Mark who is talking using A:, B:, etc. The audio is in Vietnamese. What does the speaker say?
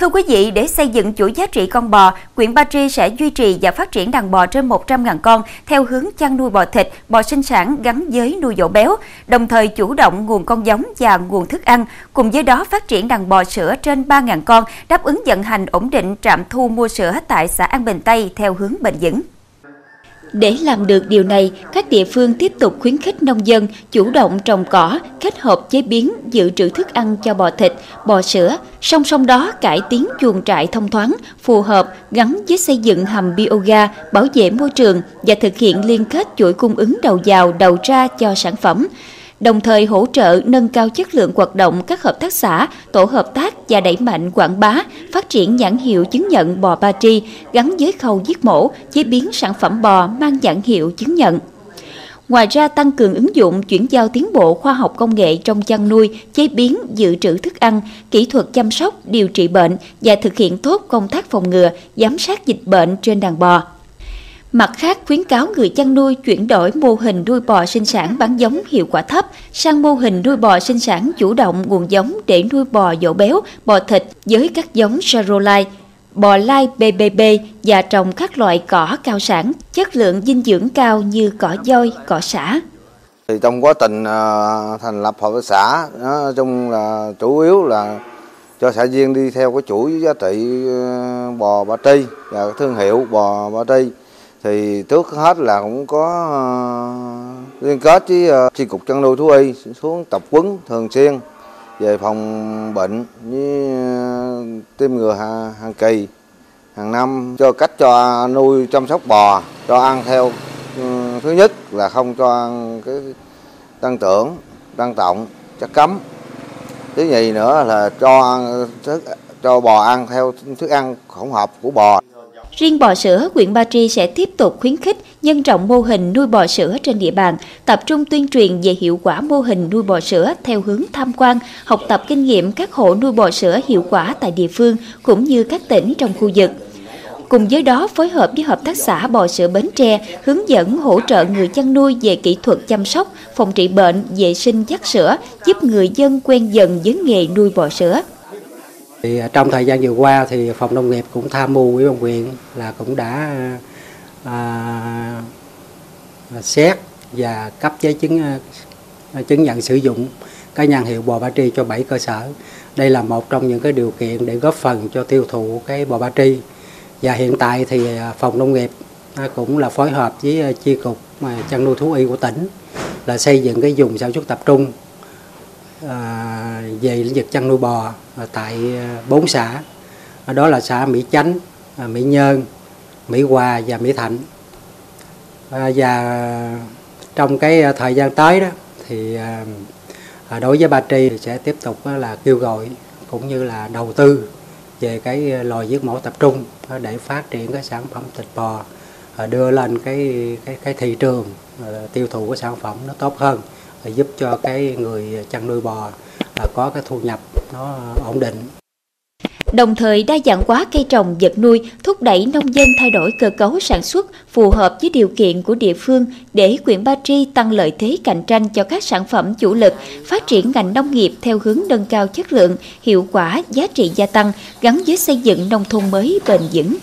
A: Thưa quý vị, để xây dựng chuỗi giá trị con bò, huyện Ba Tri sẽ duy trì và phát triển đàn bò trên 100.000 con theo hướng chăn nuôi bò thịt, bò sinh sản gắn với nuôi dỗ béo, đồng thời chủ động nguồn con giống và nguồn thức ăn, cùng với đó phát triển đàn bò sữa trên 3.000 con, đáp ứng vận hành ổn định trạm thu mua sữa tại xã An Bình Tây theo hướng bền vững. Để làm được điều này, các địa phương tiếp tục khuyến khích nông dân chủ động trồng cỏ, kết hợp chế biến, dự trữ thức ăn cho bò thịt, bò sữa, song song đó cải tiến chuồng trại thông thoáng, phù hợp gắn với xây dựng hầm bioga, bảo vệ môi trường và thực hiện liên kết chuỗi cung ứng đầu vào đầu ra cho sản phẩm. Đồng thời hỗ trợ nâng cao chất lượng hoạt động các hợp tác xã, tổ hợp tác và đẩy mạnh quảng bá, phát triển nhãn hiệu chứng nhận bò Ba Tri gắn với khâu giết mổ, chế biến sản phẩm bò mang nhãn hiệu chứng nhận. Ngoài ra tăng cường ứng dụng chuyển giao tiến bộ khoa học công nghệ trong chăn nuôi, chế biến, dự trữ thức ăn, kỹ thuật chăm sóc, điều trị bệnh và thực hiện tốt công tác phòng ngừa, giám sát dịch bệnh trên đàn bò. Mặt khác, khuyến cáo người chăn nuôi chuyển đổi mô hình nuôi bò sinh sản bán giống hiệu quả thấp sang mô hình nuôi bò sinh sản chủ động nguồn giống để nuôi bò dỗ béo, bò thịt với các giống Charolais, bò lai BBB và trồng các loại cỏ cao sản, chất lượng dinh dưỡng cao như cỏ dôi, cỏ xả.
B: Thì trong quá trình à, thành lập hợp tác xã, nói chung là chủ yếu là cho xã viên đi theo cái chuỗi giá trị ờ, bò Ba Tri và thương hiệu bò Ba Tri thì trước hết là cũng có uh, liên kết với uh, chi cục chăn nuôi thú y xuống tập quấn thường xuyên về phòng bệnh với uh, tiêm ngừa hàng, hàng kỳ hàng năm cho cách cho nuôi chăm sóc bò cho ăn theo thứ nhất là không cho ăn cái tăng trưởng tăng trọng chất cấm. Thứ nhì nữa là cho thức cho bò ăn theo thức ăn hỗn hợp của bò.
A: Riêng bò sữa, huyện Ba Tri sẽ tiếp tục khuyến khích nhân rộng mô hình nuôi bò sữa trên địa bàn, tập trung tuyên truyền về hiệu quả mô hình nuôi bò sữa theo hướng tham quan, học tập kinh nghiệm các hộ nuôi bò sữa hiệu quả tại địa phương cũng như các tỉnh trong khu vực. Cùng với đó phối hợp với Hợp tác xã Bò Sữa Bến Tre hướng dẫn hỗ trợ người chăn nuôi về kỹ thuật chăm sóc, phòng trị bệnh, vệ sinh dắt sữa, giúp người dân quen dần với nghề nuôi bò sữa.
C: Thì à, trong thời gian vừa qua thì phòng nông nghiệp cũng tham mưu ủy ban huyện là cũng đã à, à, xét và cấp giấy chứng à, chứng nhận sử dụng cái nhãn hiệu bò ba tri cho 7 cơ sở. Đây là một trong những cái điều kiện để góp phần cho tiêu thụ cái bò ba tri. Và hiện tại thì phòng nông nghiệp cũng là phối hợp với chi cục chăn nuôi thú y của tỉnh là xây dựng cái vùng sản xuất tập trung À, về lĩnh vực chăn nuôi bò tại à, bốn xã. Đó là xã Mỹ Chánh, à, Mỹ Nhơn, Mỹ Hòa và Mỹ Thạnh. Và trong cái thời gian tới đó thì đối với Ba Tri sẽ tiếp tục là kêu gọi cũng như là đầu tư về cái lò giết mổ tập trung để phát triển cái sản phẩm thịt bò đưa lên cái cái cái thị trường tiêu thụ của sản phẩm nó tốt hơn giúp cho cái người chăn nuôi bò à, có cái thu nhập nó ổn định
A: đồng thời đa dạng hóa cây trồng vật nuôi, thúc đẩy nông dân thay đổi cơ cấu sản xuất phù hợp với điều kiện của địa phương để huyện Ba Tri tăng lợi thế cạnh tranh cho các sản phẩm chủ lực, phát triển ngành nông nghiệp theo hướng nâng cao chất lượng, hiệu quả, giá trị gia tăng gắn với xây dựng nông thôn mới bền vững.